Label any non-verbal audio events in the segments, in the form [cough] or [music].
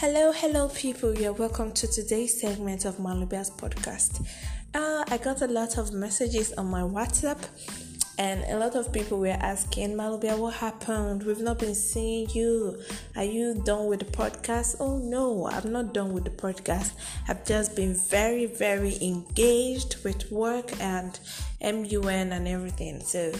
Hello, hello, people. You're welcome to today's segment of Malubia's podcast. Uh, I got a lot of messages on my WhatsApp, and a lot of people were asking, Malubia, what happened? We've not been seeing you. Are you done with the podcast? Oh, no, I'm not done with the podcast. I've just been very, very engaged with work and MUN and everything. So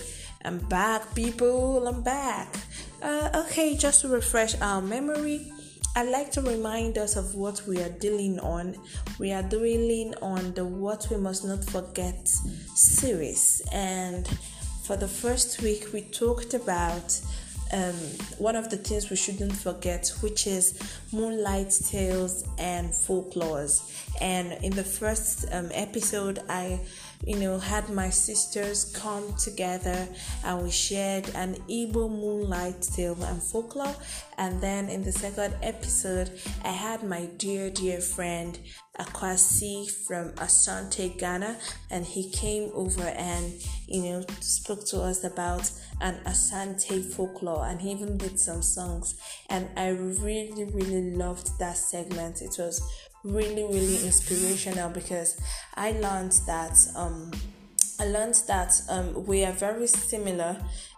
I'm back, people. I'm back. Uh, okay, just to refresh our memory. I'd like to remind us of what we are dealing on. We are dealing on the What We Must Not Forget series, and for the first week, we talked about um, one of the things we shouldn't forget, which is moonlight tales and folklores. And in the first um, episode, I, you know, had my sisters come together and we shared an Igbo moonlight tale and folklore. And then in the second episode, I had my dear, dear friend Akwasi from Asante, Ghana, and he came over and you know spoke to us about an Asante folklore, and he even did some songs. And I really, really loved that segment. It was really, really inspirational because I learned that um, I learned that um, we are very similar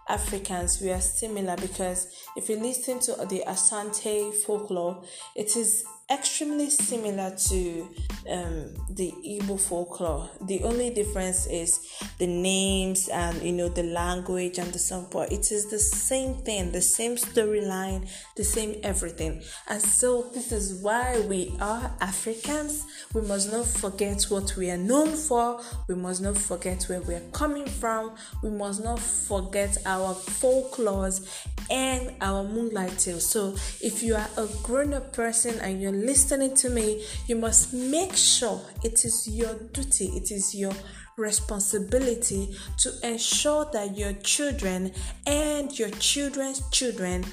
Africans. We are similar because if you listen to the Asante folklore, it is extremely similar to um, the Igbo folklore. The only difference is the names and you know the language and the song, but it is the same thing, the same storyline, the same everything. And so this is why we are Africans. We must not forget what we are known for. We must not forget where we are coming from. We must not forget our folklores and our moonlight tales. So if you are a grown-up person and you're listening to me, you must make sure it is your duty, it is your responsibility to ensure that your children and your children's children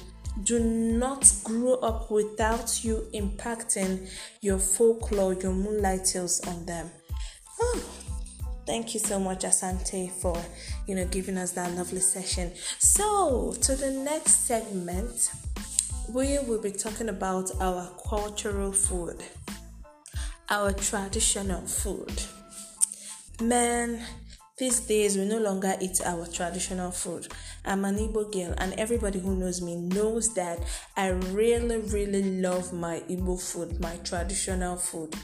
do not grow up without you impacting your folklore, your moonlight tales on them. Oh, thank you so much, Asante, for you know giving us that lovely session. So, to the next segment we will be talking about our cultural food, our traditional food. Man, these days we no longer eat our traditional food. I'm an Igbo girl, and everybody who knows me knows that I really, really love my Igbo food, my traditional food.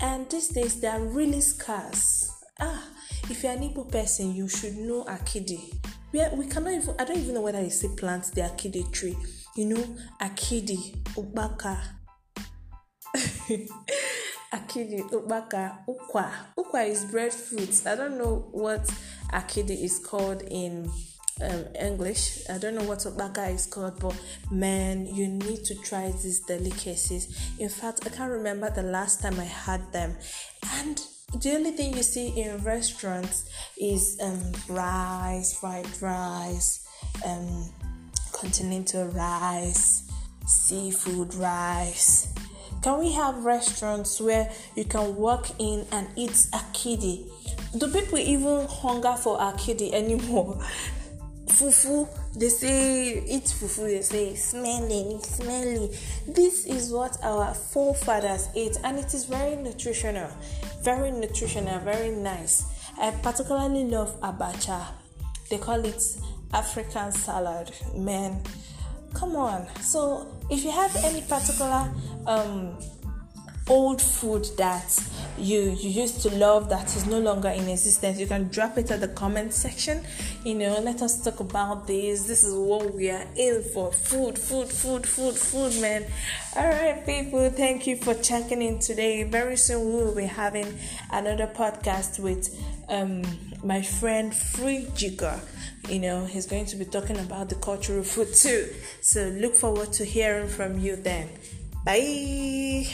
And these days they are really scarce. Ah, if you're an Igbo person, you should know Akidi. We, are, we cannot even, I don't even know whether you say plant the Akidi tree you know, akidi, ubaka. [laughs] akidi, ubaka, ukwa. Ukwa is breadfruit. I don't know what akidi is called in um, English. I don't know what ubaka is called, but man, you need to try these delicacies. In fact, I can't remember the last time I had them. And the only thing you see in restaurants is um, rice, fried rice, um, continental rice, seafood rice. Can we have restaurants where you can walk in and eat akidi? Do people even hunger for akidi anymore? Fufu, they say eat fufu, they say smelling, smelly. This is what our forefathers ate, and it is very nutritional, very nutritional, very nice. I particularly love abacha. They call it African salad, man. Come on. So, if you have any particular um, old food that you you used to love that is no longer in existence. You can drop it at the comment section you know let us talk about this. This is what we are in for. Food food food food food man. All right people thank you for checking in today. Very soon we will be having another podcast with um my friend free jigger you know he's going to be talking about the cultural food too. So look forward to hearing from you then. Bye